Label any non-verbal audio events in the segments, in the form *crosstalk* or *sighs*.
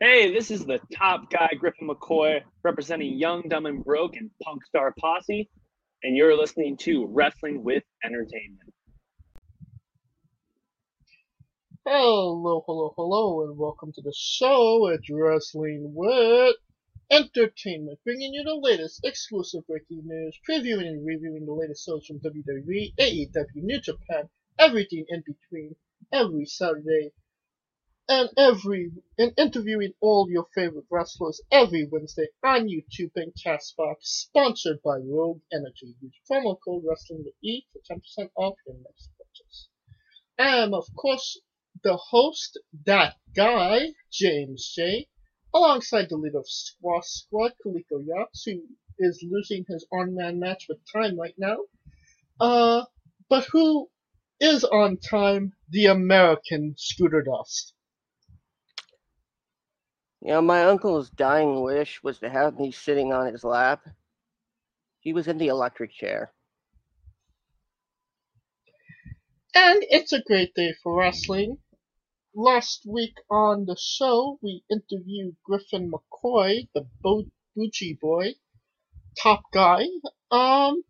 Hey, this is the top guy, Griffin McCoy, representing Young, Dumb, and Broke and Punk Star Posse, and you're listening to Wrestling with Entertainment. Hello, hello, hello, and welcome to the show. at Wrestling with Entertainment, bringing you the latest exclusive breaking news, previewing and reviewing the latest shows from WWE, AEW, New Japan, everything in between, every Saturday and every and interviewing all your favorite wrestlers every Wednesday on YouTube and Castbox, sponsored by Rogue Energy. Use promo code Wrestling with E for ten percent off your next purchase. And of course, the host, that guy, James J, alongside the leader of Squash Squad, Kaliko Yachts, who is losing his on man match with time right now. Uh, but who is on time? The American Scooter Dust. You know, my uncle's dying wish was to have me sitting on his lap. He was in the electric chair. And it's a great day for wrestling. Last week on the show, we interviewed Griffin McCoy, the Bo- Bucci boy, top guy. Um,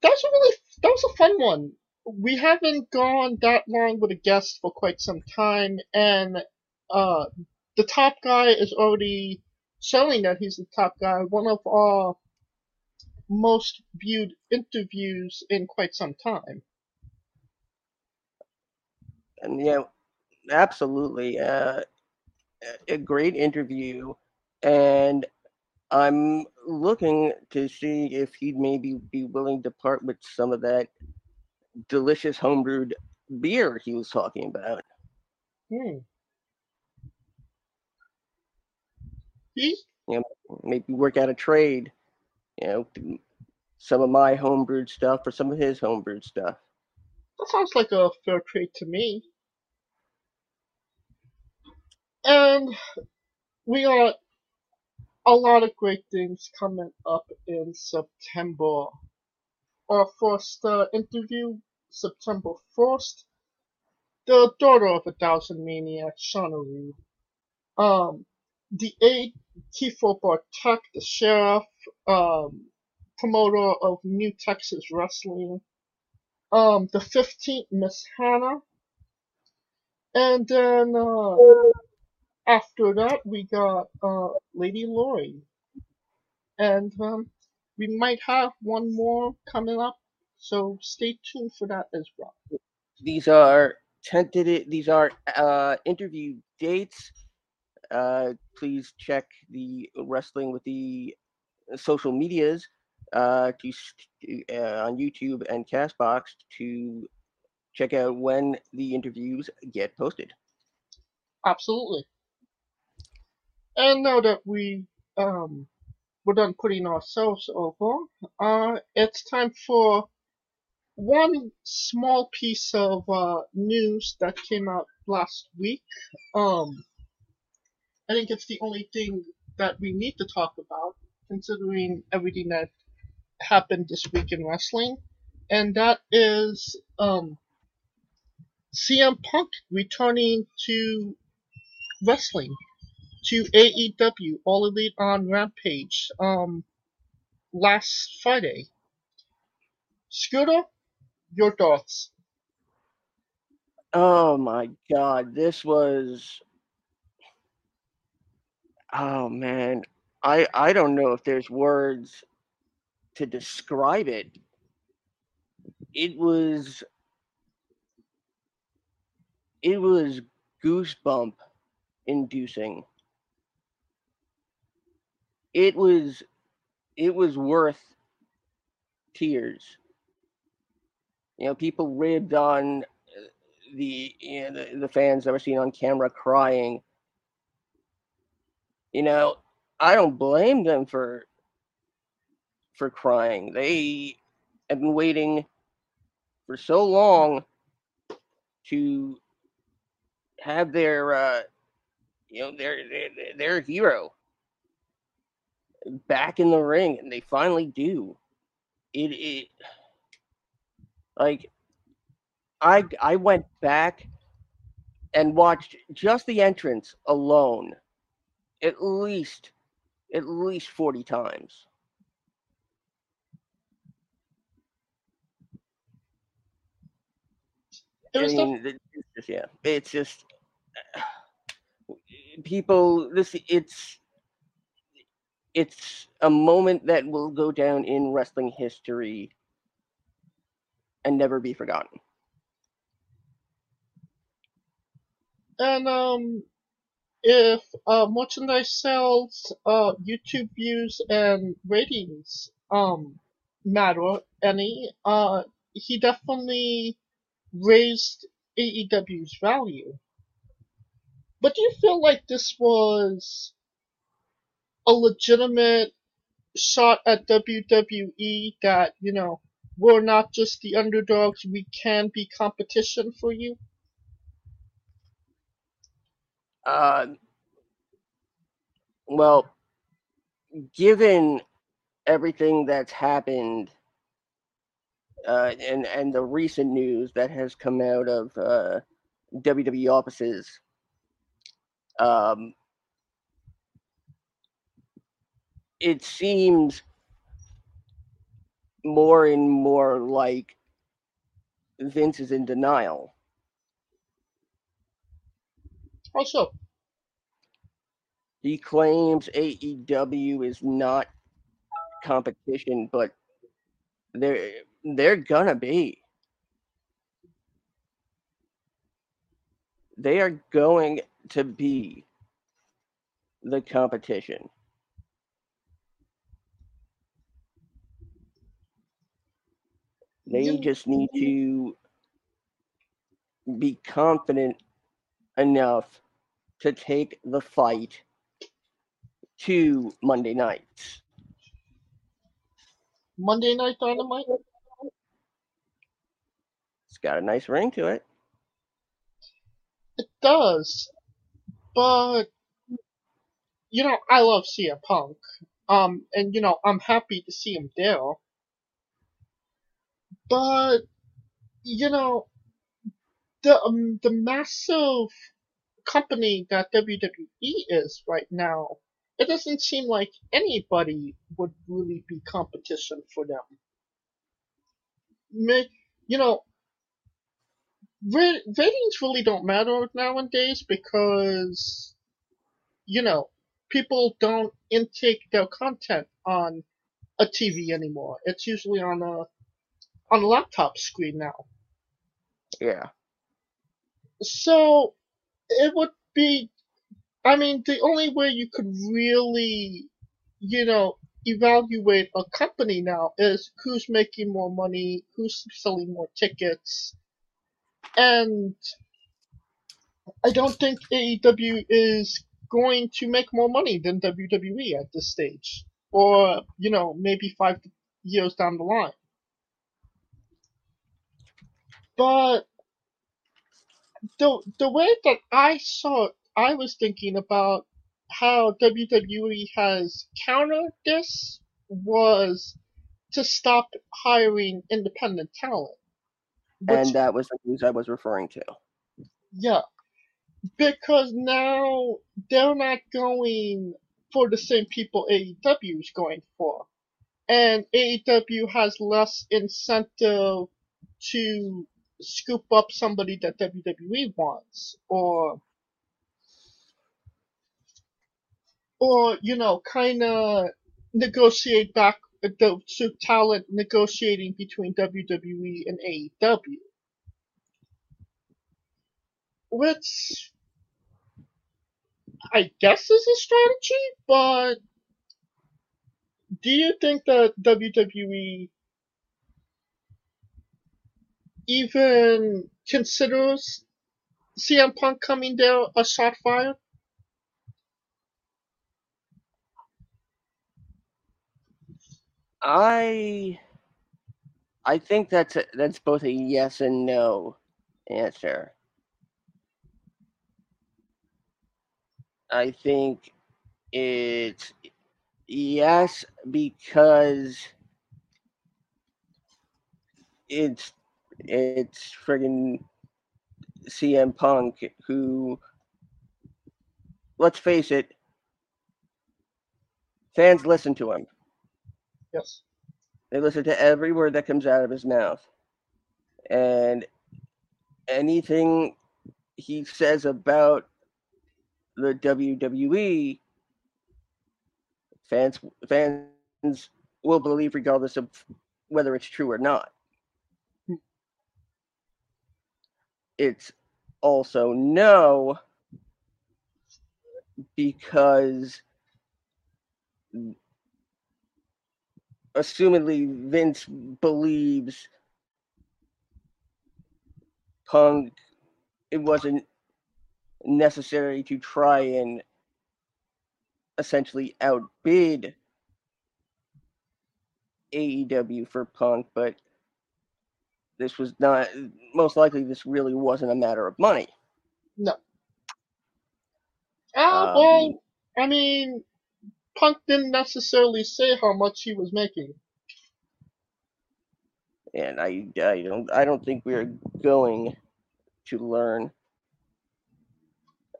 that was a really that was a fun one. We haven't gone that long with a guest for quite some time, and uh, the top guy is already showing that he's the top guy. One of our most viewed interviews in quite some time. And yeah, absolutely, uh, a great interview, and I'm looking to see if he'd maybe be willing to part with some of that delicious homebrewed beer he was talking about. Hmm. He? You know, maybe work out a trade. You know, some of my homebrewed stuff for some of his homebrewed stuff. That sounds like a fair trade to me. And we got a lot of great things coming up in September. Our first uh, interview, September 1st, the daughter of a thousand maniacs, Shauna Reed. Um, the aide, Tifo Bartek, the sheriff, um, promoter of New Texas Wrestling. Um, the 15th, Miss Hannah. And then, uh, after that, we got, uh, Lady Lori. And, um, we might have one more coming up, so stay tuned for that as well. These are tentative, these are, uh, interview dates uh, please check the wrestling with the social medias uh, to, uh, on YouTube and Castbox to check out when the interviews get posted. Absolutely. And now that we um, we're done putting ourselves over, uh, it's time for one small piece of uh, news that came out last week. Um, I think it's the only thing that we need to talk about, considering everything that happened this week in wrestling, and that is um, CM Punk returning to wrestling to AEW All Elite on Rampage um, last Friday. Scooter, your thoughts? Oh my god, this was Oh man, I I don't know if there's words to describe it. It was it was goosebump inducing. It was it was worth tears. You know, people ribbed on uh, the you know, the, the fans that were seen on camera crying you know, I don't blame them for for crying. They have been waiting for so long to have their uh, you know their, their their hero back in the ring, and they finally do. It it like I I went back and watched just the entrance alone at least at least 40 times. I the, mean, it's just, yeah, it's just *sighs* people. This it's it's a moment that will go down in wrestling history and never be forgotten. and um, if uh, merchandise sales, uh, YouTube views and ratings um matter any, uh, he definitely raised AEW's value. But do you feel like this was a legitimate shot at WWE that, you know, we're not just the underdogs, we can be competition for you? Uh, well, given everything that's happened uh, and and the recent news that has come out of uh, WWE offices, um, it seems more and more like Vince is in denial. Also, He claims AEW is not competition, but they're they're gonna be. They are going to be the competition. They just need to be confident enough to take the fight to Monday nights. Monday Night Dynamite? It's got a nice ring to it. It does. But, you know, I love CM Punk. Um, and, you know, I'm happy to see him there. But, you know, the, um, the massive company that WWE is right now, it doesn't seem like anybody would really be competition for them. You know, ratings really don't matter nowadays because, you know, people don't intake their content on a TV anymore. It's usually on a on a laptop screen now. Yeah. So it would be, I mean, the only way you could really, you know, evaluate a company now is who's making more money, who's selling more tickets, and I don't think AEW is going to make more money than WWE at this stage, or you know, maybe five years down the line. But the the way that I saw it, I was thinking about how WWE has countered this was to stop hiring independent talent. Which, And that was the news I was referring to. yeah, because now they're not going for the same people AEW is going for, and AEW has less incentive to scoop up somebody that WWE wants, or or you know, kind of negotiate back the talent negotiating between WWE and AEW, which I guess is a strategy, but do you think that WWE even considers CM Punk coming there a shot fired? I I think that's a, that's both a yes and no answer. I think it's yes because it's it's friggin' CM Punk who let's face it fans listen to him. Yes. They listen to every word that comes out of his mouth. And anything he says about the WWE, fans fans will believe regardless of whether it's true or not. It's also no because assumedly Vince believes Punk it wasn't necessary to try and essentially outbid AEW for Punk, but this was not most likely this really wasn't a matter of money. No. Uh, Um, well, I mean, Punk didn't necessarily say how much he was making. and I, I don't I don't think we're going to learn.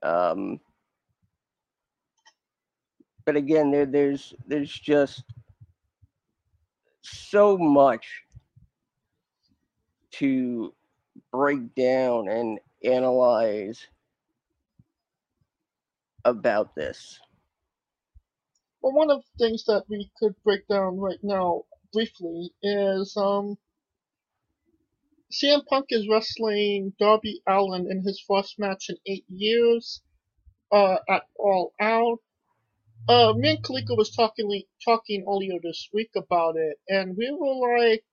Um, but again, there there's there's just so much to break down and analyze about this. Well, one of the things that we could break down right now briefly is um, CM Punk is wrestling Darby Allin in his first match in eight years uh, at All Out. Uh, me and was talking talking earlier this week about it, and we were like,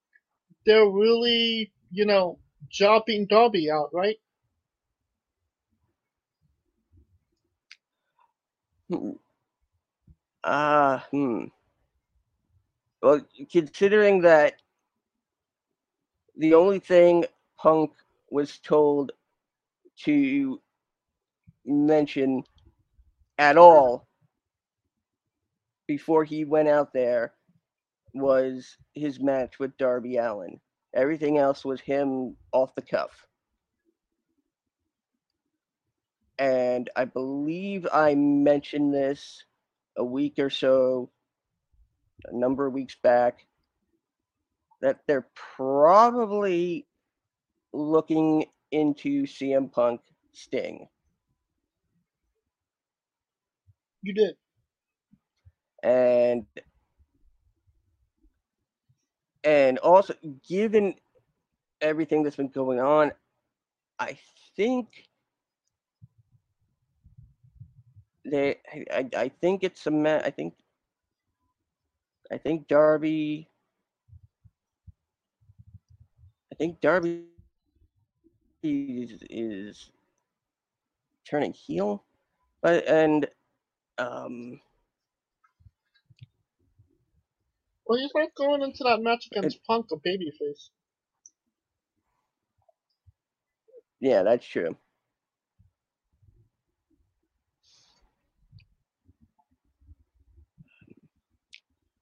they're really, you know, jobbing Darby out, right? Ah, hmm. Well, considering that the only thing Punk was told to mention at all before he went out there was his match with Darby Allin. Everything else was him off the cuff. And I believe I mentioned this a week or so, a number of weeks back, that they're probably looking into CM Punk Sting. You did. and and also given everything that's been going on i think they I, I, think it's a ma- i think i think darby i think darby is, is turning heel. But and um Well, he's not going into that match against Punk a babyface. Yeah, that's true.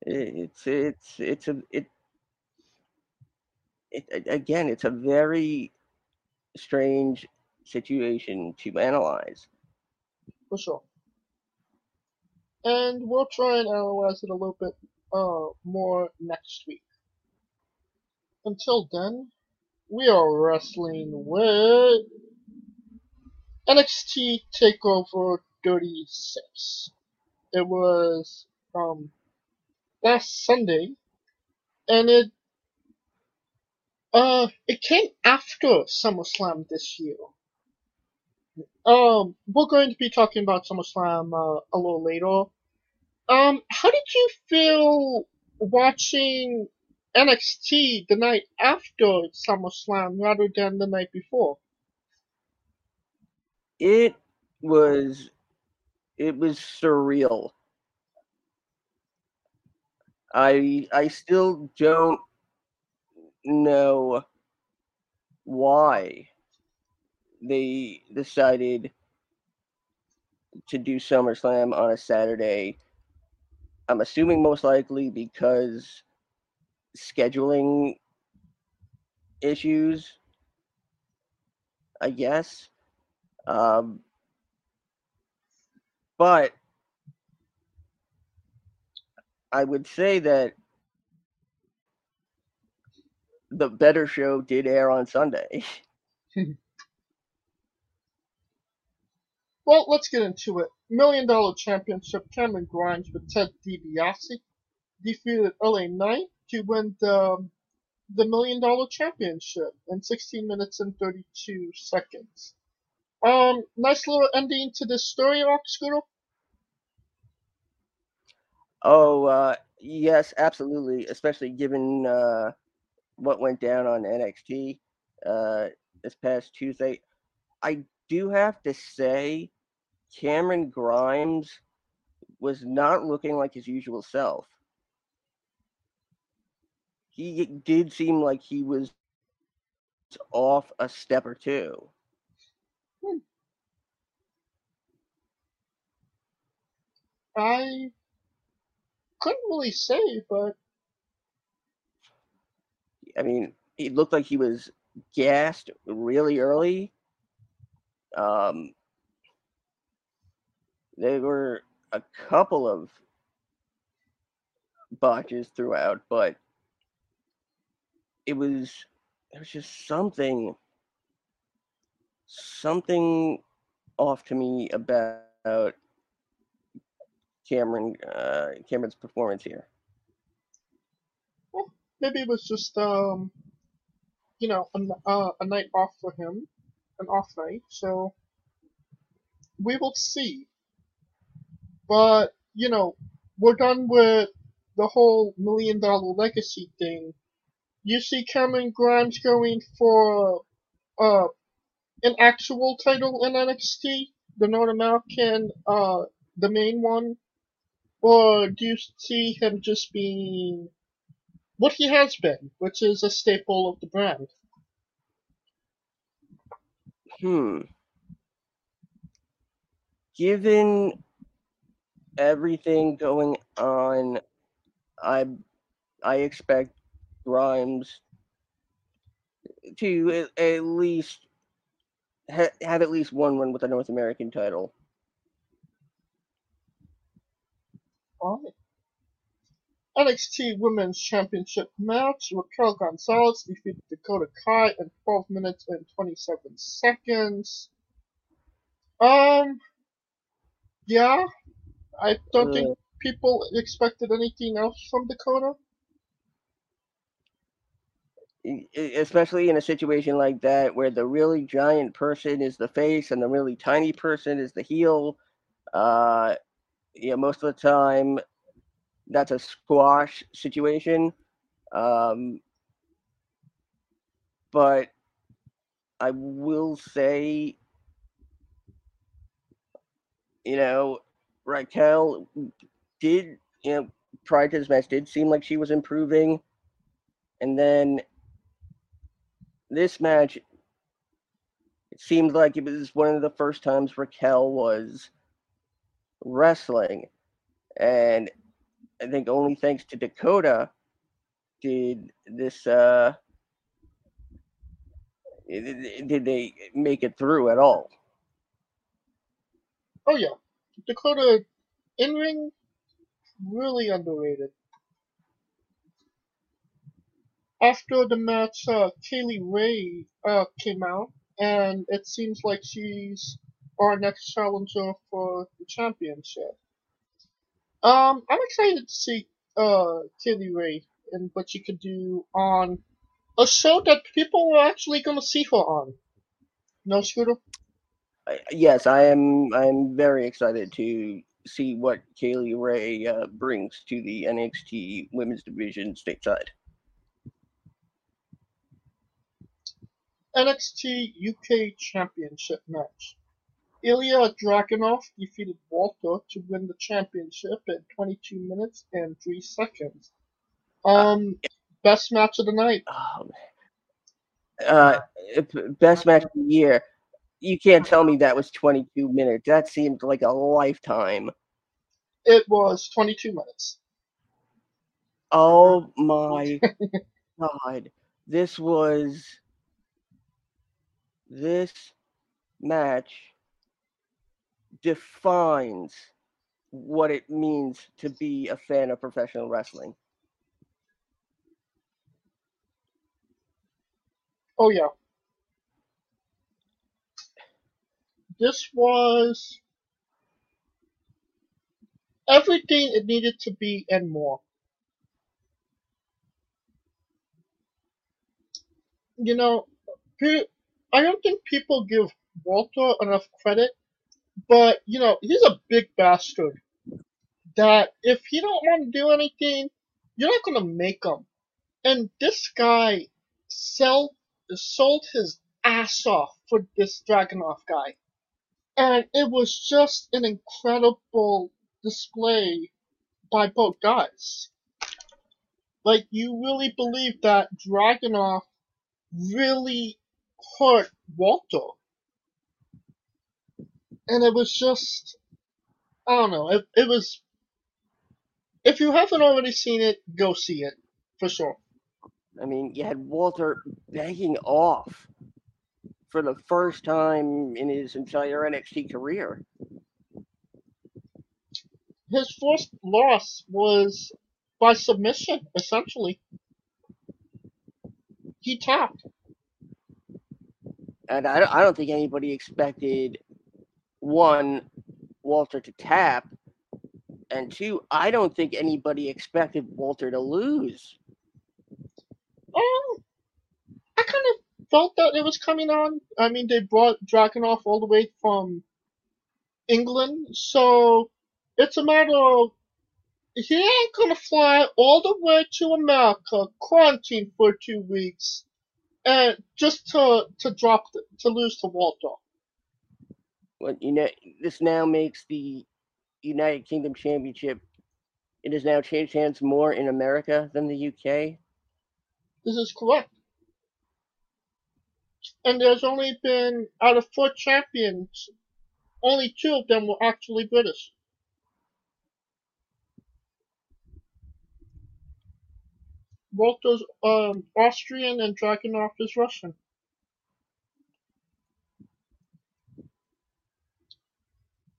It's it's it's a it, it again it's a very strange situation to analyze. For sure. And we'll try and analyze it a little bit uh, more next week. Until then, we are wrestling with NXT TakeOver 36. It was um, last Sunday, and it uh it came after SummerSlam this year. Um, we're going to be talking about SummerSlam uh, a little later. Um, how did you feel watching NXT the night after SummerSlam rather than the night before? It was it was surreal. I I still don't know why they decided to do SummerSlam on a Saturday. I'm assuming most likely because scheduling issues, I guess. Um, but I would say that the better show did air on Sunday. *laughs* well, let's get into it. Million Dollar Championship, Cameron Grimes with Ted DiBiase defeated LA Knight to win the, the Million Dollar Championship in 16 minutes and 32 seconds. Um, nice little ending to this story arc, Scooter. Oh, uh, yes, absolutely. Especially given uh, what went down on NXT uh, this past Tuesday. I do have to say, Cameron Grimes was not looking like his usual self. He did seem like he was off a step or two. Hmm. I couldn't really say, but I mean, he looked like he was gassed really early. Um, there were a couple of botches throughout, but it was it was just something something off to me about Cameron uh, Cameron's performance here. Well, maybe it was just um, you know, a, uh, a night off for him, an off night. So we will see. But you know, we're done with the whole million dollar legacy thing. You see Cameron Grimes going for uh an actual title in NXT, the North American, uh, the main one, or do you see him just being what he has been, which is a staple of the brand? Hmm. Given everything going on, I I expect Grimes to at, at least ha- have at least one win with a North American title. Alright. NXT Women's Championship match. Raquel Gonzalez defeated Dakota Kai in 12 minutes and 27 seconds. Um, yeah, I don't Uh, think people expected anything else from Dakota. especially in a situation like that where the really giant person is the face and the really tiny person is the heel. Uh, yeah, most of the time that's a squash situation. Um, but I will say, you know, Raquel did, you know, prior to this match, did seem like she was improving. And then this match, it seemed like it was one of the first times Raquel was wrestling. And I think only thanks to Dakota did this uh did they make it through at all. Oh yeah, Dakota in ring really underrated. After the match, uh, Kay Lee Ray uh, came out, and it seems like she's our next challenger for the championship. Um, I'm excited to see uh, Kay Lee Ray and what she could do on a show that people are actually going to see her on. No, Scooter? I- Yes, I am. I'm very excited to see what Kay Lee Ray uh, brings to the NXT Women's Division stateside. NXT UK Championship match. Ilya Dragunov defeated Walter to win the championship in 22 minutes and 3 seconds. Um, best match of the night. Um, uh, best match of the year. You can't tell me that was 22 minutes. That seemed like a lifetime. It was 22 minutes. Oh my *laughs* god. This was this match defines what it means to be a fan of professional wrestling. Oh yeah. This was everything it needed to be and more. You know, I don't think people give Walter enough credit, but you know, he's a big bastard. That if he don't want to do anything, you're not gonna make him. And this guy sell sold his ass off for this Dragunov guy. And it was just an incredible display by both guys. Like, you really believe that Dragunov really hurt Walter. And it was just, I don't know, it, it was, if you haven't already seen it, go see it, for sure. I mean, you had Walter begging off for the first time in his entire NXT career. His first loss was by submission, essentially. He tapped. And I, I don't think anybody expected one, Walter to tap, and two, I don't think anybody expected Walter to lose. Um, of felt that it was coming on. I mean, they brought Dragunov all the way from England, so it's a matter of he ain't gonna fly all the way to America, quarantine for two weeks, and just to to drop the, to lose to Walter. Well, you know, this now makes the United Kingdom Championship. It has now changed hands more in America than the UK. This is correct. And there's only been, out of four champions, only two of them were actually British. Walter's um, Austrian and Dragunov is Russian.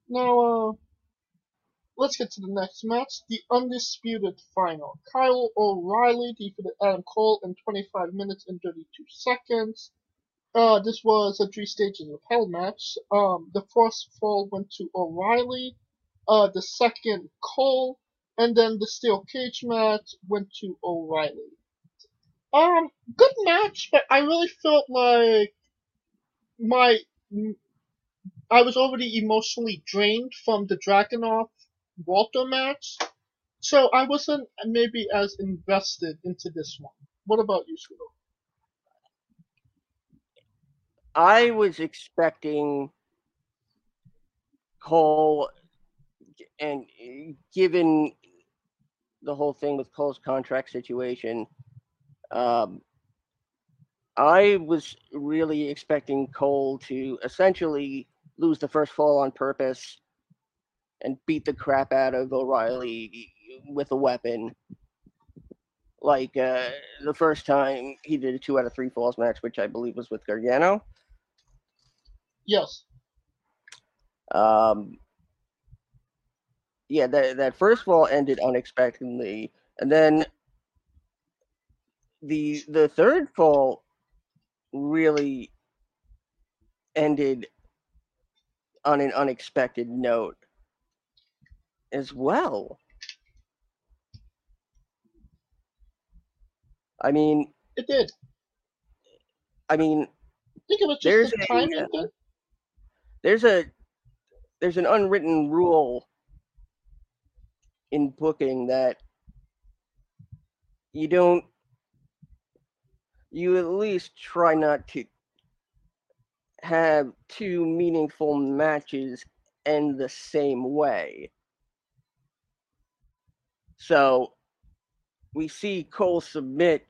Now, uh, Let's get to the next match, the undisputed final. Kyle O'Reilly defeated Adam Cole in 25 minutes and 32 seconds. Uh, this was a three stages of hell match. Um, the first fall went to O'Reilly, uh, the second Cole, and then the steel cage match went to O'Reilly. Um, good match, but I really felt like my I was already emotionally drained from the Dragunov Walter match. So I wasn't maybe as invested into this one. What about you, Scooter? I was expecting Cole, and given the whole thing with Cole's contract situation, um, I was really expecting Cole to essentially lose the first fall on purpose and beat the crap out of O'Reilly with a weapon. Like uh, the first time he did a two out of three falls match, which I believe was with Gargano. Yes. Um. Yeah, that that first fall ended unexpectedly, and then the the third fall really ended on an unexpected note as well. I mean, it did. I mean, I think it was just the timing. There's a there's an unwritten rule in booking that you don't you at least try not to have two meaningful matches end the same way. So we see Cole submit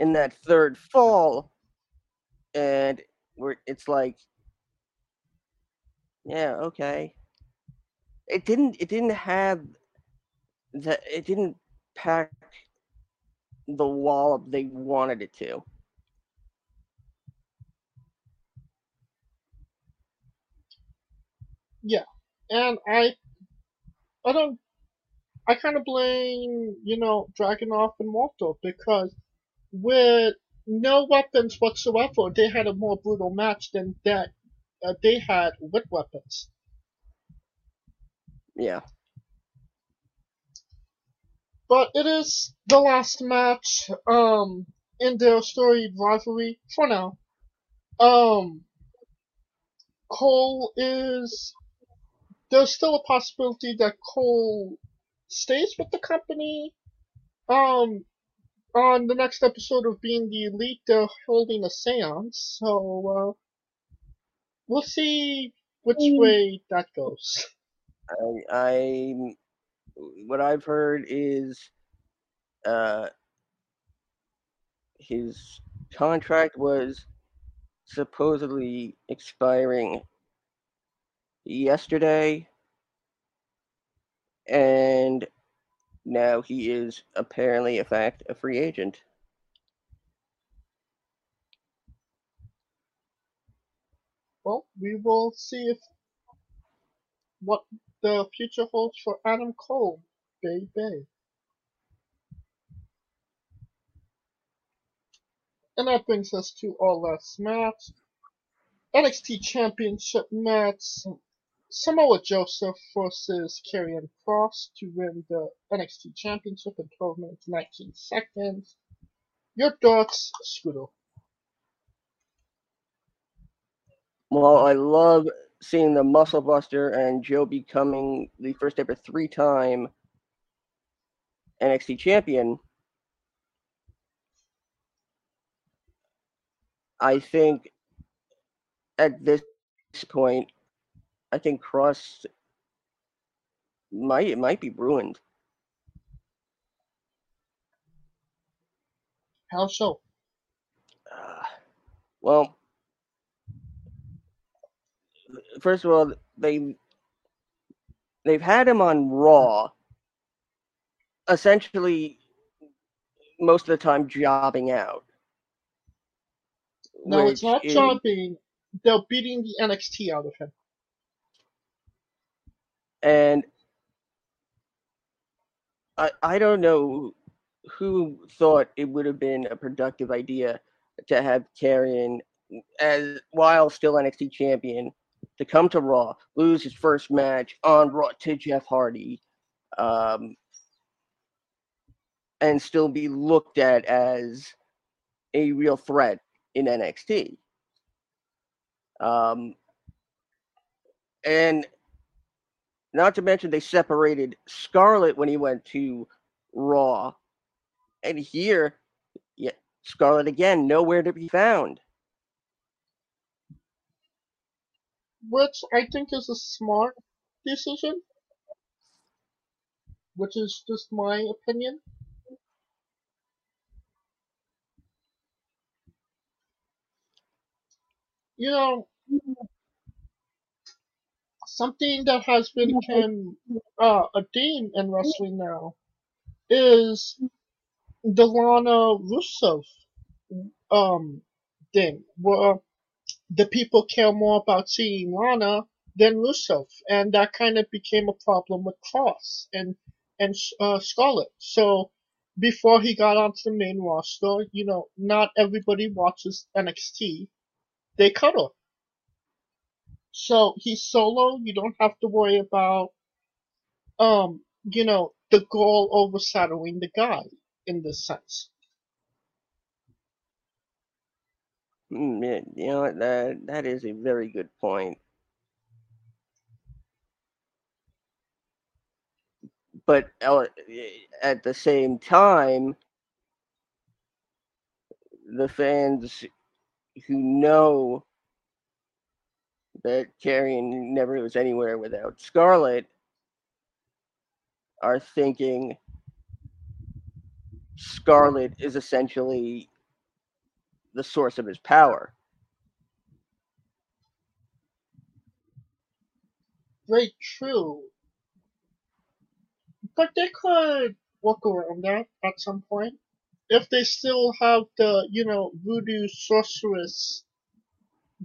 in that third fall, and it's like, yeah, okay. It didn't. It didn't have the. It didn't pack the wallop they wanted it to. Yeah, and I I don't. I kind of blame, you know, Dragunov and Walter because with no weapons whatsoever, they had a more brutal match than that uh, they had with weapons. Yeah. But it is the last match um, in their storied rivalry for now. Um, Cole is. There's still a possibility that Cole stays with the company. Um, on the next episode of Being the Elite, they're holding a seance, so uh, we'll see which way that goes. *laughs* I, I what I've heard is uh his contract was supposedly expiring yesterday and now he is apparently in fact a free agent Well, we will see if what the future holds for Adam Cole, baby. And that brings us to our last match. NXT Championship match. Samoa Joseph versus Karrion Cross to win the NXT Championship in 12 minutes 19 seconds. Your thoughts, Scooter? Well i love seeing the muscle buster and joe becoming the first ever three time nxt champion i think at this point i think cross might it might be ruined How so? uh, well first of all they they've had him on raw essentially most of the time jobbing out No, it's not is- jumping. They're beating the NXT out of him. and I I don't know who thought it would have been a productive idea to have Karrion as while still NXT champion to come to Raw, lose his first match on Raw to Jeff Hardy, um, and still be looked at as a real threat in NXT. Um, and not to mention they separated Scarlett when he went to Raw. And here, yeah, Scarlett again, nowhere to be found. Which I think is a smart decision, which is just my opinion. You know, something that has become uh, a theme in wrestling now is the Lana Rusev um thing, where the people care more about seeing Lana than Rusev, and that kind of became a problem with Cross and and uh, Scarlett. So before he got onto the main roster, you know, not everybody watches NXT. They cut her. So he's solo. You don't have to worry about, um, you know, the girl overshadowing the guy in this sense. Yeah, you know that that is a very good point. But uh, at the same time, the fans who know that Karrion never was anywhere without Scarlett are thinking Scarlett is essentially the source of his power. Very true. But they could work around that at some point. If they still have the, you know, voodoo sorceress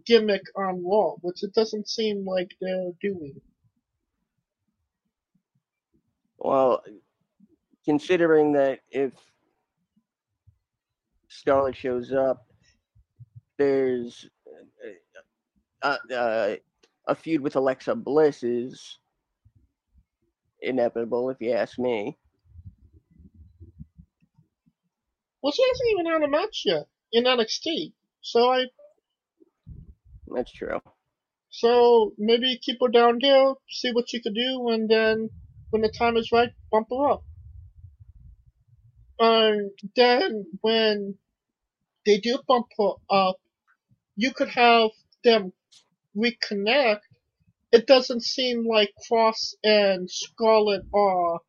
gimmick on Raw, which it doesn't seem like they're doing. Well, considering that if Scarlett shows up, there's uh, uh, a feud with Alexa Bliss is inevitable, if you ask me. Well, she hasn't even had a match yet in NXT, so I That's true. so maybe keep her down there, see what she could do, and then when the time is right, bump her up. And then when they do bump her up, you could have them reconnect. It doesn't seem like Kross and Scarlett are,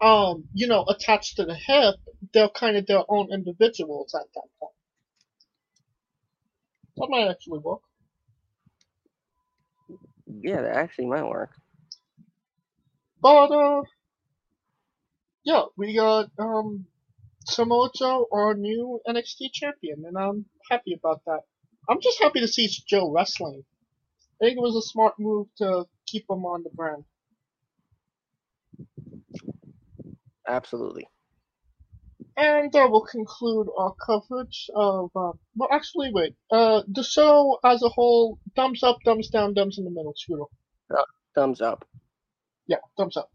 um, you know, attached to the hip. They're kind of their own individuals at that point. That might actually work. Yeah, that actually might work. But uh, yeah, we got um Samoa Joe, our new NXT champion, and I'm happy about that. I'm just happy to see Joe wrestling. I think it was a smart move to keep him on the brand. Absolutely. And that will conclude our coverage of. Uh, well, actually, wait. Uh, the show as a whole, thumbs up, thumbs down, thumbs in the middle. Scooter. Thumbs up. Yeah, thumbs up.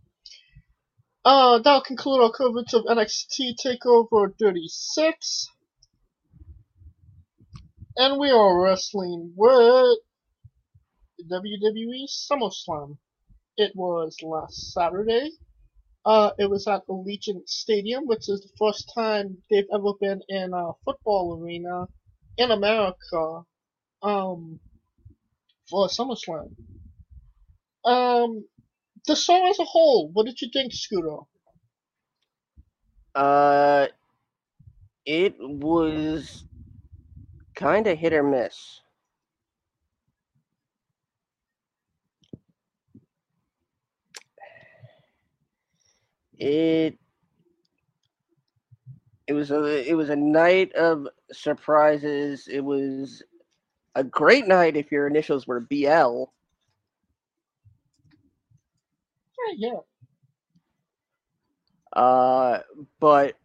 Uh, that'll conclude our coverage of NXT TakeOver 36. And we are wrestling with WWE SummerSlam. It was last Saturday. Uh, it was at Allegiant Stadium, which is the first time they've ever been in a football arena in America, um, for SummerSlam. Um, the song as a whole, what did you think, Scooter? Uh, it was kind of hit or miss. It it was a it was a night of surprises. It was a great night if your initials were BL. Yeah. Uh, but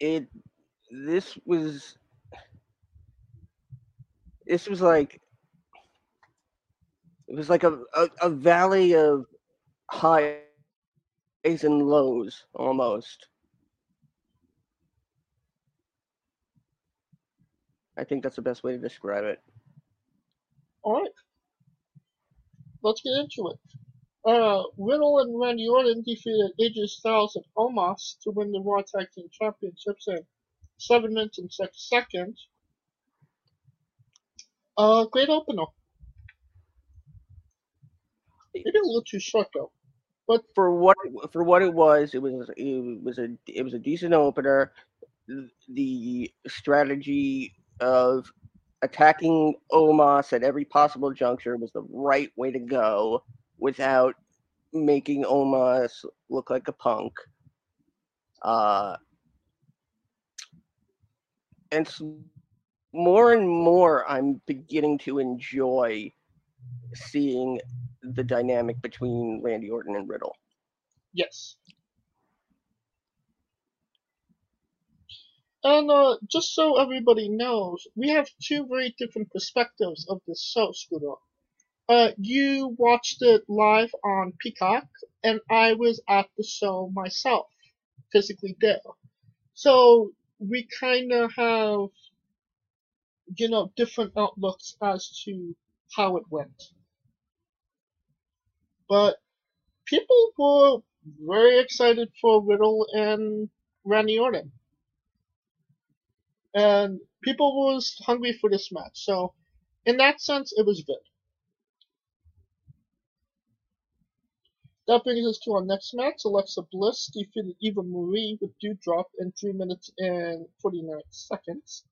it this was this was like it was like a, a, a valley of highs and lows almost. I think that's the best way to describe it. Alright. Let's get into it. Uh, Riddle and Randy Orton defeated AJ Styles and Omos to win the Raw Tag Team Championships in 7 minutes and 6 seconds. Uh, great opener. Maybe a little too short though. But for what for what it was, it was it was a it was a decent opener. The strategy of attacking Omos at every possible juncture was the right way to go without making Omos look like a punk. Uh, and more and more, I'm beginning to enjoy seeing the dynamic between Randy Orton and Riddle. Yes. And uh, just so everybody knows, we have two very different perspectives of this show, Scooter. Uh, you watched it live on Peacock, and I was at the show myself, physically there. So we kind of have, you know, different outlooks as to how it went. But people were very excited for Riddle and Randy Orton. And people was hungry for this match. So in that sense it was good. That brings us to our next match. Alexa Bliss defeated Eva Marie with Doudrop in 3 minutes and 49 seconds.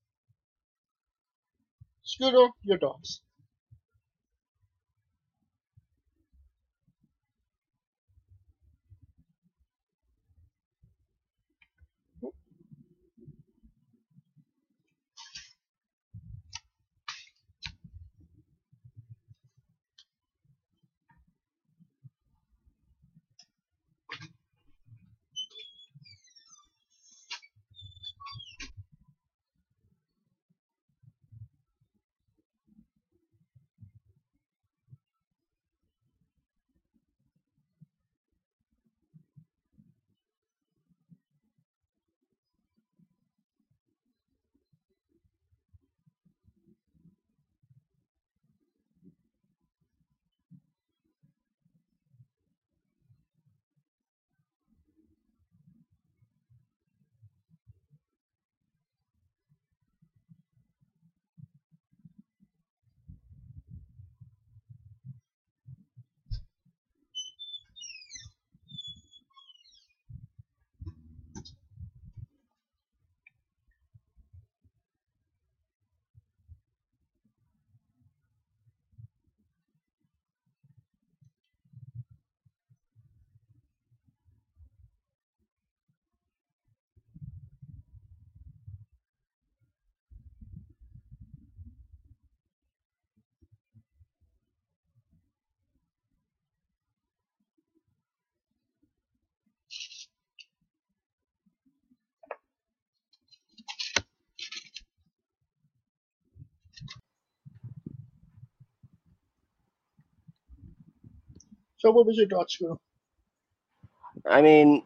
Scooter, your dogs. So what was your thoughts, Screw? I mean,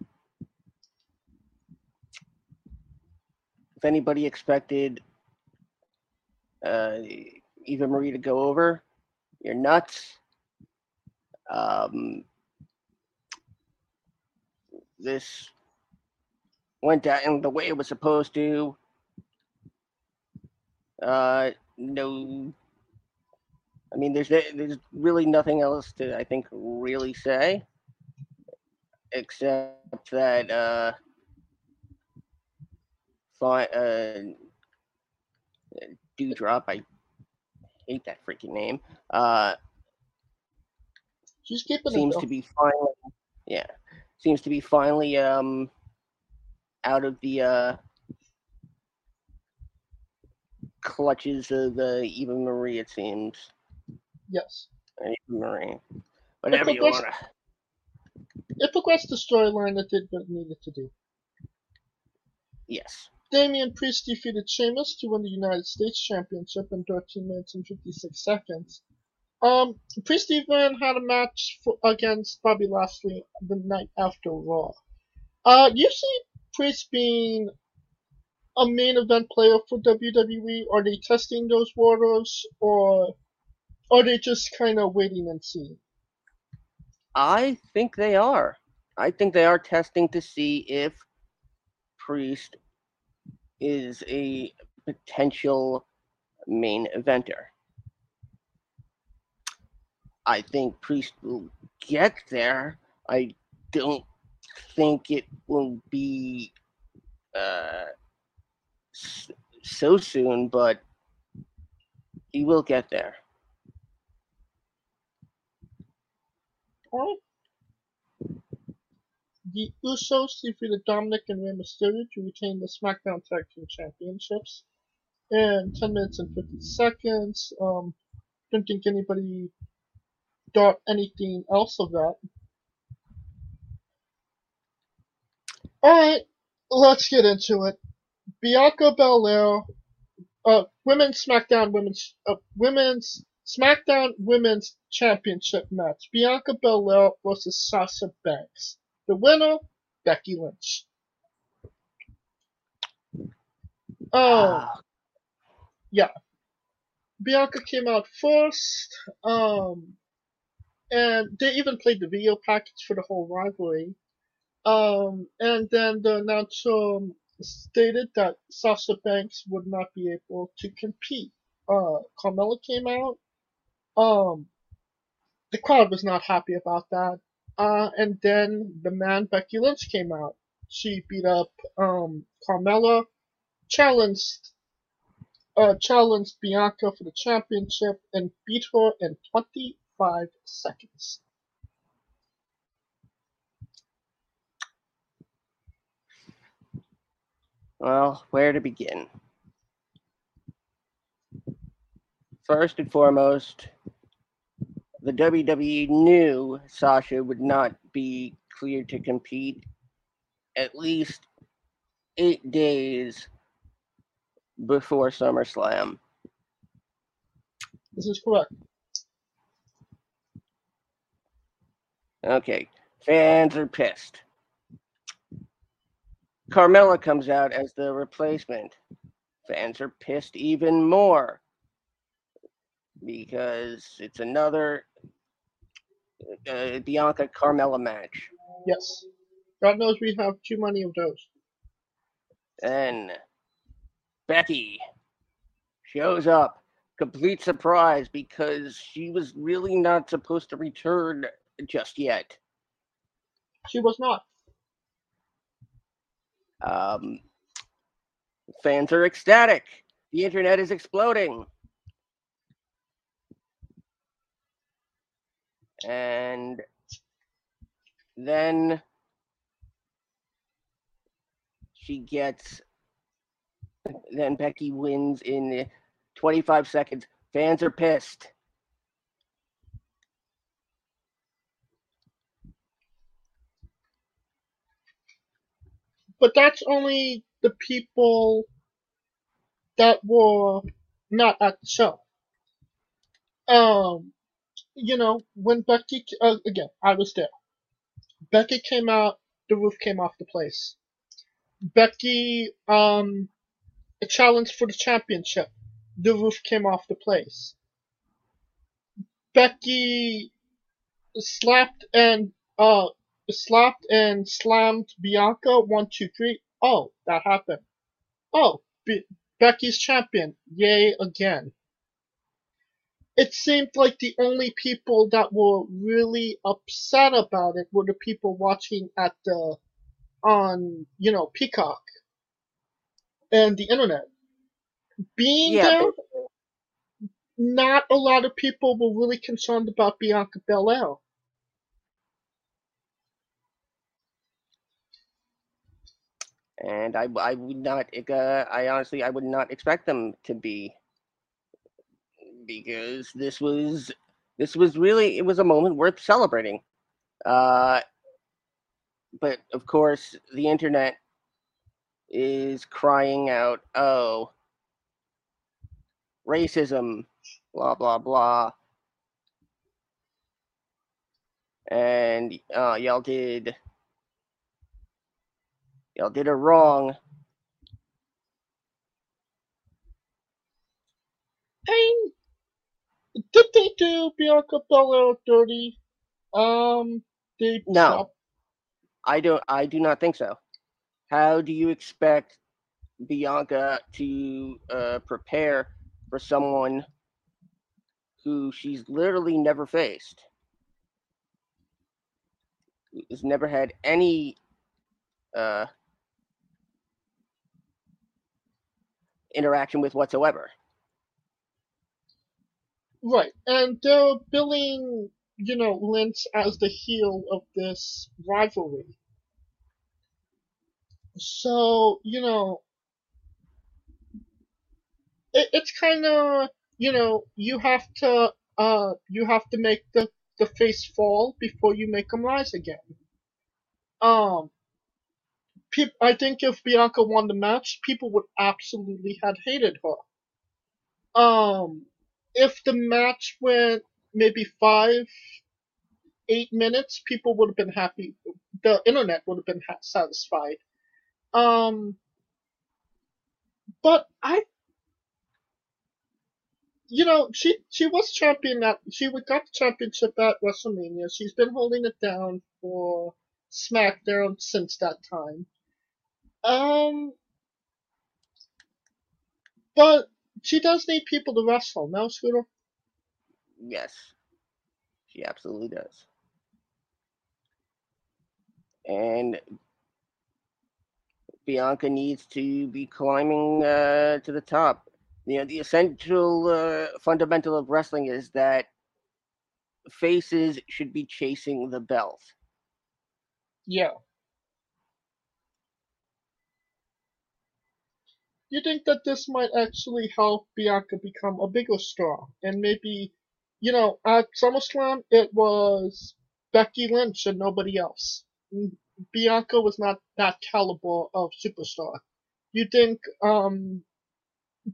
if anybody expected uh, Eva Marie to go over, you're nuts. Um, this went down the way it was supposed to. Uh, no, I mean, there's there's really nothing else to I think really say, except that uh, fine, uh, Doudrop. I hate that freaking name. Uh, She's keeping seems to be finally, yeah, seems to be finally um out of the uh clutches of uh, Eva Marie. It seems. Yes. Marie, whatever you wanna. It progressed the storyline that did what it needed to do. Yes. Damian Priest defeated Sheamus to win the United States Championship in 13 minutes and 56 seconds. Um, Priest even had a match for, against Bobby Lashley the night after Raw. Uh, do you see Priest being a main event player for WWE? Are they testing those waters, or are they just kind of waiting and seeing? I think they are. I think they are testing to see if Priest is a potential main eventer. I think Priest will get there. I don't think it will be uh, so soon, but he will get there. Alright. The Usos defeated Dominic and Rey Mysterio to retain the SmackDown Tag Team Championships in 10 minutes and 50 seconds. Um, don't think anybody thought anything else of that. Alright, let's get into it. Bianca Belair, uh, Women's SmackDown Women's, uh, Women's SmackDown Women's Championship match. Bianca Belair versus Sasha Banks. The winner, Becky Lynch. Oh, Ah, Bianca came out first. Um, and they even played the video package for the whole rivalry. Um, and then the announcer stated that Sasha Banks would not be able to compete. Uh, Carmella came out. Um, the crowd was not happy about that. Uh, and then the man Becky Lynch came out. She beat up um, Carmella, challenged uh, challenged Bianca for the championship and beat her in 25 seconds. well, where to begin? First and foremost, the WWE knew Sasha would not be cleared to compete at least eight days before SummerSlam. This is correct. Okay, fans are pissed. Carmella comes out as the replacement. Fans are pissed even more because it's another uh, Bianca Carmella match. Yes. God knows we have too many of those. Then Becky shows up, complete surprise because she was really not supposed to return just yet. She was not. Um, fans are ecstatic. The internet is exploding. And then she gets, then Becky wins in 25 seconds. Fans are pissed. But that's only the people that were not at the show. Um, you know, when Becky, uh, again, I was there. Becky came out, the roof came off the place. Becky, um, challenge for the championship. The roof came off the place. Becky slapped and, uh, slapped and slammed Bianca, one, two, three. Oh, that happened. Oh, Be- Becky's champion. Yay again it seemed like the only people that were really upset about it were the people watching at the on you know Peacock and the internet. Being Yeah, there, not a lot of people were really concerned about Bianca Belair. and I, I would not, uh, I honestly, I would not expect them to be, because this was, this was really, it was a moment worth celebrating. Uh, but of course, the internet is crying out, "Oh, racism, blah blah blah," and uh, y'all did y'all did it wrong. And did they do Bianca Belair dirty? Um, they No. I don't. I do not think so. How do you expect Bianca to uh, prepare for someone who she's literally never faced? Has never had any uh, interaction with whatsoever. Right, and they're billing, you know, Lynch as the heel of this rivalry. So, you know, it, it's kind of, you know, you have to, uh, you have to make the, the face fall before you make them rise again. Um, peop, I think if Bianca won the match, people would absolutely have hated her. Um, if the match went maybe five, eight minutes, people would have been happy. The internet would have been ha- satisfied. Um, but I, you know, she she was champion at she got the championship at WrestleMania. She's been holding it down for SmackDown since that time. Um, but she does need people to wrestle. No, Scooter. Yes, she absolutely does. And Bianca needs to be climbing uh, to the top. You know, the essential uh, fundamental of wrestling is that faces should be chasing the belt. Yeah. You think that this might actually help Bianca become a bigger star? And maybe, you know, at SummerSlam, it was Becky Lynch and nobody else. Mm, Bianca was not that caliber of superstar. You think, um,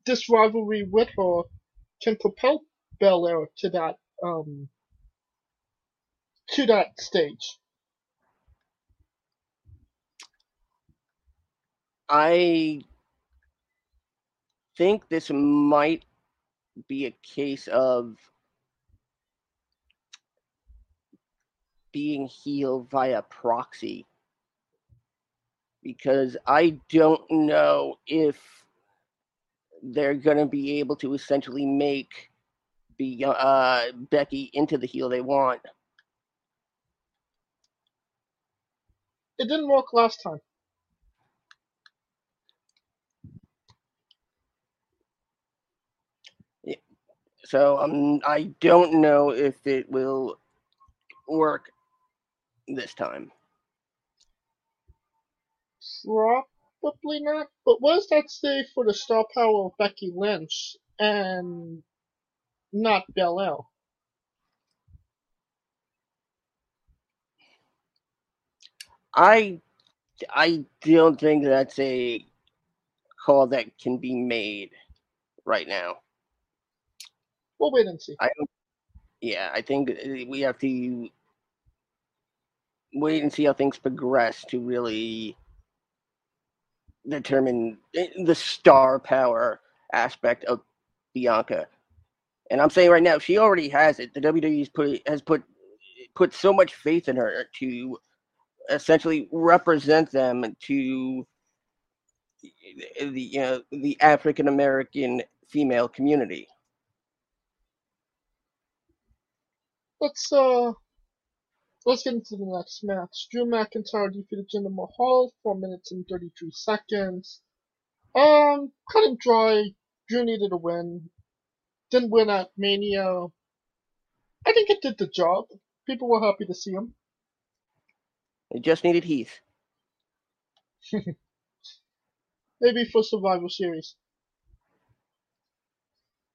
this rivalry with her can propel Belair to that, um, to that stage? I think this might be a case of being healed via proxy because I don't know if they're going to be able to essentially make be, uh, Becky into the heel they want. It didn't work last time. So um, I don't know if it will work this time. Probably not. But what does that say for the star power of Becky Lynch and not Belair? I I don't think that's a call that can be made right now. We'll wait and see. I yeah, I think uh, we have to wait and see how things progress to really determine eh, the star power aspect of Bianca. And I'm saying right now, she already has it. The WWE's put has put put so much faith in her to essentially represent them to the you know, the African American female community. Let's uh let's get into the next match. Drew McIntyre defeated Jinder Mahal, four minutes and thirty three seconds. Um, cut and dry. Drew needed a win. Didn't win at Mania. I think it did the job. People were happy to see him. They just needed Heath. *laughs* Maybe for Survivor Series.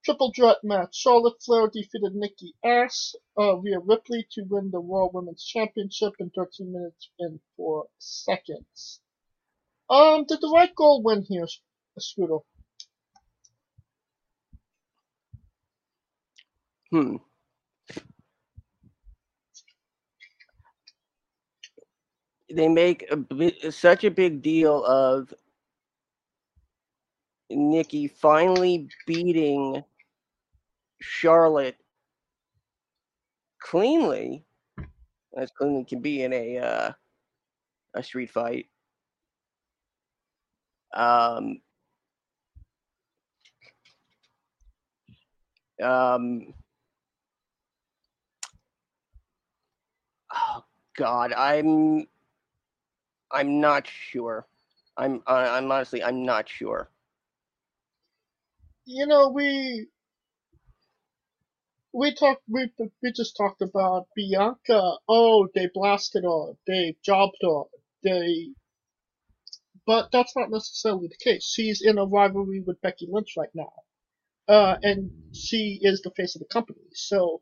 Triple threat match. Charlotte Flair defeated Nikki Ash uh, Rhea Ripley to win the Raw Women's Championship in 13 minutes and 4 seconds. Um, did the right goal win here, Scooter? Hmm. They make a such a big deal of Nikki finally beating Charlotte cleanly, as cleanly can be in a uh, a street fight. Um, um, oh God, I'm I'm not sure. I'm I, I'm honestly I'm not sure. You know, we we talked we we just talked about Bianca. Oh, they blasted her. They jobbed her. They but that's not necessarily the case. She's in a rivalry with Becky Lynch right now. Uh, and she is the face of the company. So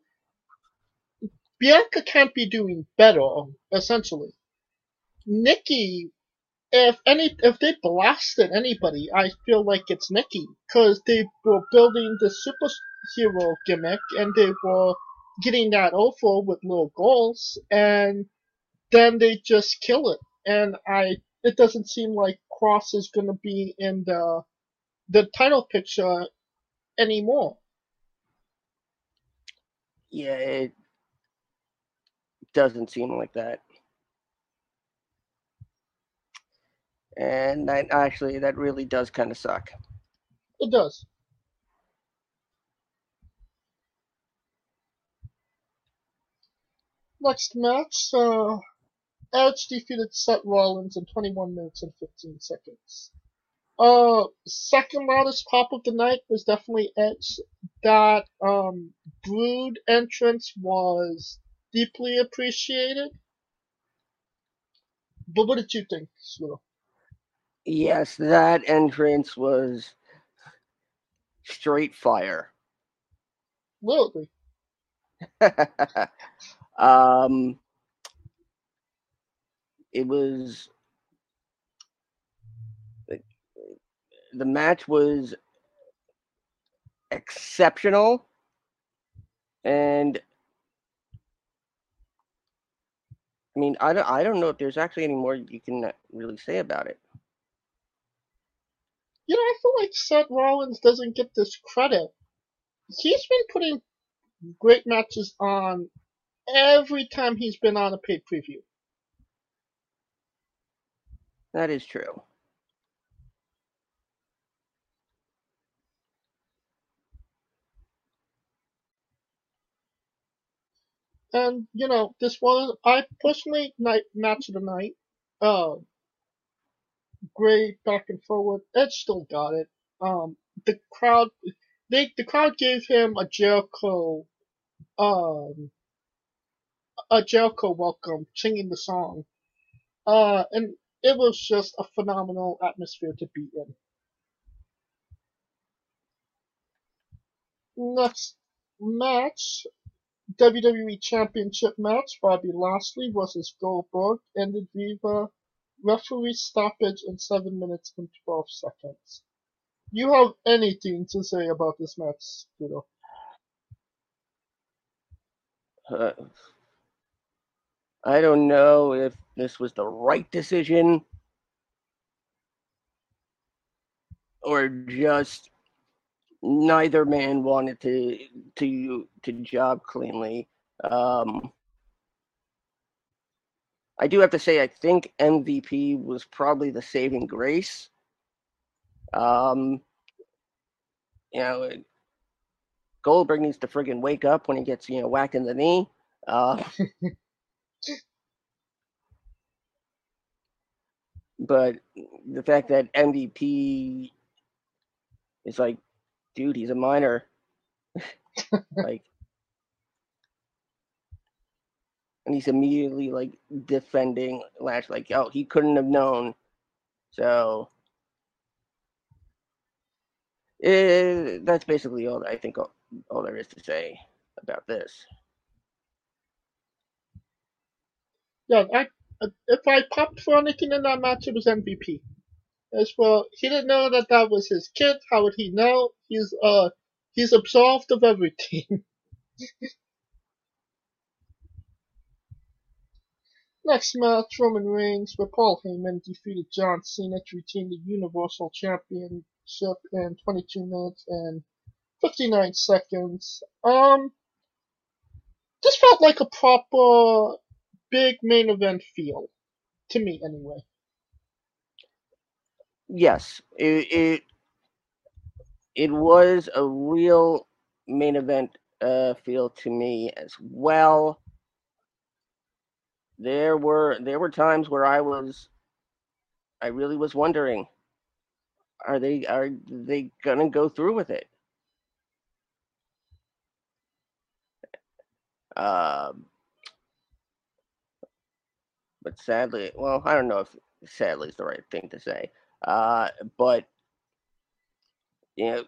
Bianca can't be doing better, essentially. Nikki, if any, if they blasted anybody, I feel like it's Nikki, because they were building the superhero gimmick and they were getting that over with little goals, and then they just kill it. And I, it doesn't seem like Cross is gonna be in the the title picture anymore. Yeah, it doesn't seem like that. And that actually that really does kind of suck. It does. Next match, uh, Edge defeated Seth Rollins in 21 minutes and 15 seconds. Uh, second loudest pop of the night was definitely Edge. That um, Brood entrance was deeply appreciated. But what did you think, Scooter? Yes, that entrance was straight fire. Literally. *laughs* um, it was the match was exceptional and I mean, I don't, I don't know if there's actually any more you can really say about it. You know, I feel like Seth Rollins doesn't get this credit. He's been putting great matches on every time he's been on a paid preview. That is true. And you know, this was I personally night match of the night. Uh, great back and forward. Ed still got it. Um, the crowd, they the crowd gave him a Jericho, um, a Jericho welcome, singing the song. Uh, and it was just a phenomenal atmosphere to be in. Next match, WWE Championship match, Bobby Lashley versus Goldberg, ended via referee stoppage in 7 minutes and 12 seconds. You have anything to say about this match, Peter? uh, I don't know if this was the right decision or just neither man wanted to to to job cleanly. Um, I do have to say, I think MVP was probably the saving grace. Um, you know, Goldberg needs to friggin' wake up when he gets you know whacked in the knee. Uh, *laughs* but the fact that MVP is like, dude, he's a minor. *laughs* like, and he's immediately like defending Lash, like, oh, he couldn't have known. So, eh, that's basically all I think all, all there is to say about this. Yeah, I, if I popped for anything in that match, it was MVP. As well, he didn't know that that was his kid. How would he know? He's uh, he's absolved of everything. *laughs* Next match, Roman Reigns, where Paul Heyman defeated John Cena to retain the Universal Championship in 22 minutes and 59 seconds. Um, this felt like a proper big main event feel to me, anyway. Yes, it it, it was a real main event uh, feel to me as well. There were there were times where I was I really was wondering are they are they gonna go through with it? Um, but sadly, well, I don't know if sadly is the right thing to say. Uh, but you know,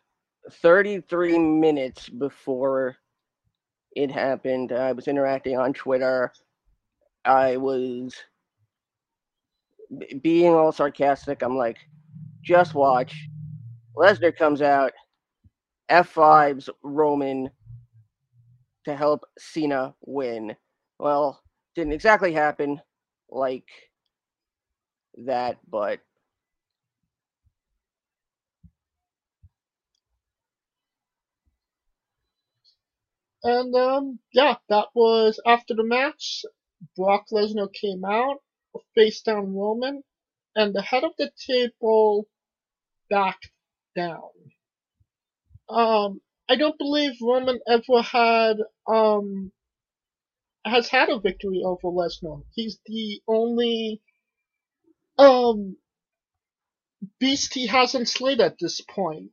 33 minutes before it happened, I was interacting on Twitter. I was being all sarcastic. I'm like, just watch. Lesnar comes out, F5's Roman to help Cena win. Well, didn't exactly happen like that, but And um, yeah, that was after the match. Brock Lesnar came out, face down Roman, and the head of the table backed down. Um, I don't believe Roman ever had um has had a victory over Lesnar. He's the only um beast he hasn't slayed at this point.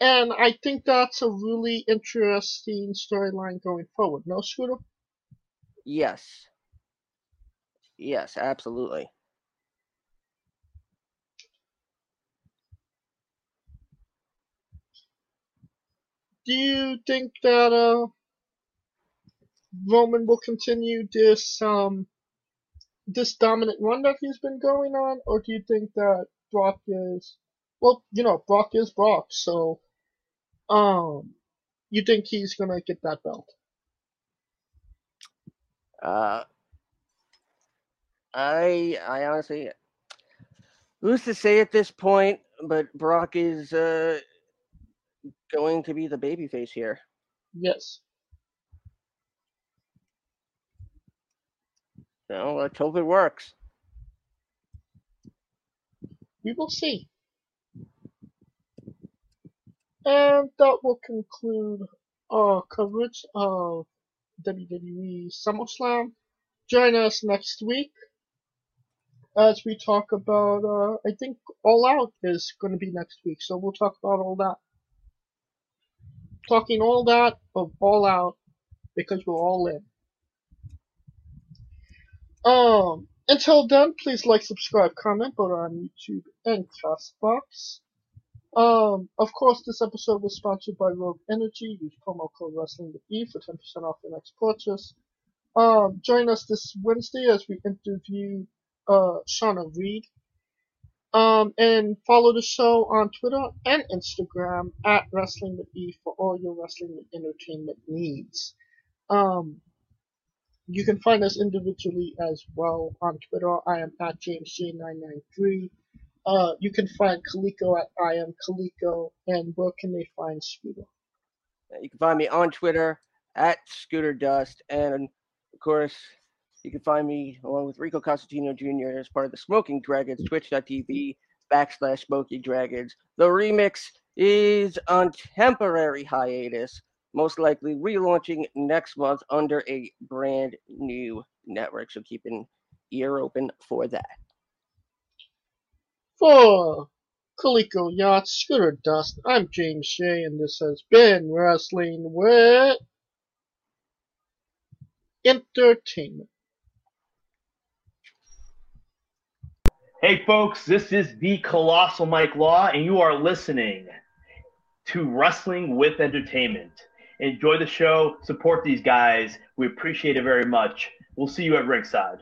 And I think that's a really interesting storyline going forward. No, Scooter? yes. Yes, absolutely. Do you think that uh, Roman will continue this um this dominant run that he's been going on, or do you think that Brock is well, you know, Brock is Brock, so um, you think he's gonna get that belt? Uh, I I honestly, who's to say at this point? But Brock is uh, going to be the babyface here. Yes. No, let's hope it works. We will see. And that will conclude our coverage of WWE SummerSlam. Join us next week as we talk about, uh, I think All Out is going to be next week, so we'll talk about all that. Talking all that of All Out because we're all in. Um, until then, please like, subscribe, comment, both on YouTube and Castbox. Um, of course, this episode was sponsored by Rogue Energy. Use promo code Wrestling with E for 10% off your next purchase. Um, join us this Wednesday as we interview uh, Shauna Reed. Um, and follow the show on Twitter and Instagram at Wrestling with E for all your wrestling entertainment needs. Um, you can find us individually as well on Twitter. I am at JamesJ993. Uh, you can find Coleco at I am Coleco. And where can they find Scooter? You can find me on Twitter at Scooter Dust. And of course, you can find me along with Rico Costantino Jr. as part of the Smoking Dragons, twitch.tv backslash Smoking Dragons. The remix is on temporary hiatus, most likely relaunching next month under a brand new network. So keep an ear open for that. For Coleco Yacht, Scooter Dust, I'm James Shea, and this has been Wrestling with Entertainment. Hey, folks, this is the Colossal Mike Law, and you are listening to Wrestling with Entertainment. Enjoy the show, support these guys. We appreciate it very much. We'll see you at ringside.